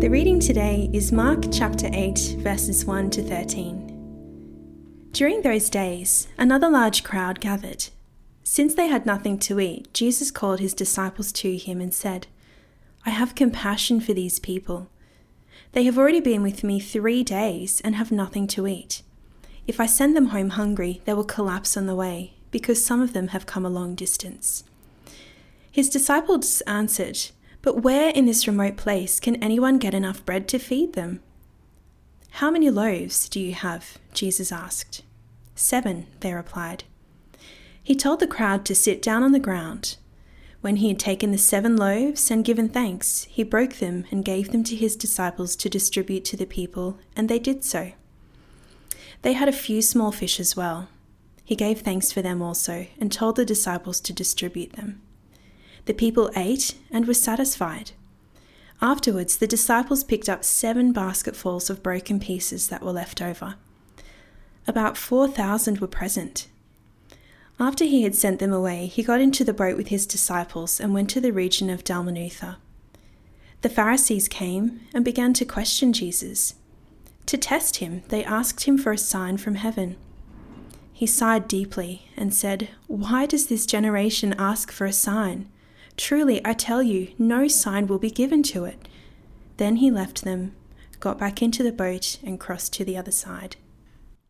The reading today is Mark chapter 8, verses 1 to 13. During those days, another large crowd gathered. Since they had nothing to eat, Jesus called his disciples to him and said, I have compassion for these people. They have already been with me three days and have nothing to eat. If I send them home hungry, they will collapse on the way, because some of them have come a long distance. His disciples answered, but where in this remote place can anyone get enough bread to feed them? How many loaves do you have? Jesus asked. Seven, they replied. He told the crowd to sit down on the ground. When he had taken the seven loaves and given thanks, he broke them and gave them to his disciples to distribute to the people, and they did so. They had a few small fish as well. He gave thanks for them also, and told the disciples to distribute them. The people ate and were satisfied. Afterwards, the disciples picked up seven basketfuls of broken pieces that were left over. About 4,000 were present. After he had sent them away, he got into the boat with his disciples and went to the region of Dalmanutha. The Pharisees came and began to question Jesus. To test him, they asked him for a sign from heaven. He sighed deeply and said, Why does this generation ask for a sign? Truly, I tell you, no sign will be given to it. Then he left them, got back into the boat, and crossed to the other side.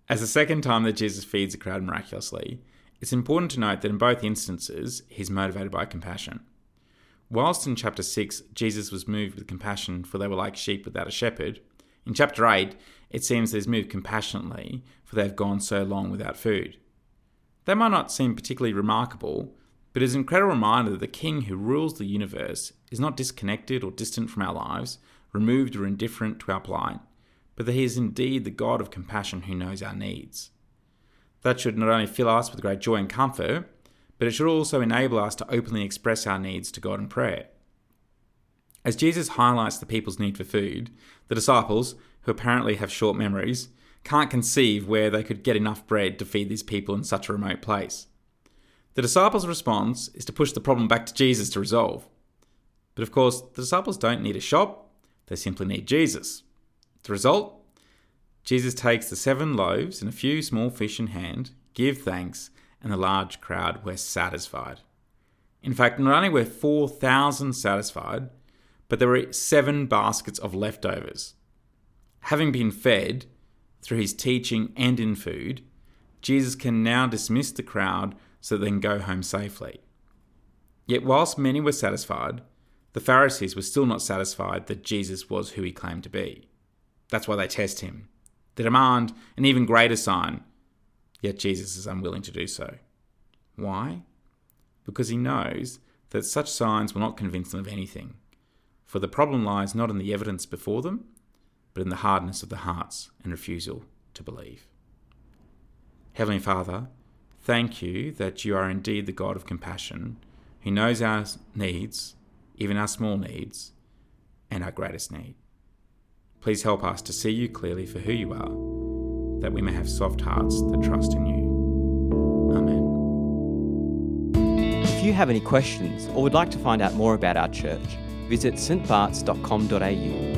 As the second time that Jesus feeds a crowd miraculously, it's important to note that in both instances, he's motivated by compassion. Whilst in chapter 6, Jesus was moved with compassion, for they were like sheep without a shepherd, in chapter 8, it seems that he's moved compassionately, for they have gone so long without food. They might not seem particularly remarkable, but is an incredible reminder that the King who rules the universe is not disconnected or distant from our lives, removed or indifferent to our plight, but that he is indeed the God of compassion who knows our needs. That should not only fill us with great joy and comfort, but it should also enable us to openly express our needs to God in prayer. As Jesus highlights the people's need for food, the disciples, who apparently have short memories, can't conceive where they could get enough bread to feed these people in such a remote place. The disciples' response is to push the problem back to Jesus to resolve. But of course, the disciples don't need a shop, they simply need Jesus. The result? Jesus takes the seven loaves and a few small fish in hand, give thanks, and the large crowd were satisfied. In fact, not only were 4,000 satisfied, but there were seven baskets of leftovers. Having been fed through his teaching and in food, Jesus can now dismiss the crowd so they can go home safely. Yet, whilst many were satisfied, the Pharisees were still not satisfied that Jesus was who he claimed to be. That's why they test him. They demand an even greater sign, yet Jesus is unwilling to do so. Why? Because he knows that such signs will not convince them of anything. For the problem lies not in the evidence before them, but in the hardness of the hearts and refusal to believe. Heavenly Father, Thank you that you are indeed the God of compassion, who knows our needs, even our small needs, and our greatest need. Please help us to see you clearly for who you are, that we may have soft hearts that trust in you. Amen. If you have any questions or would like to find out more about our church, visit stbarts.com.au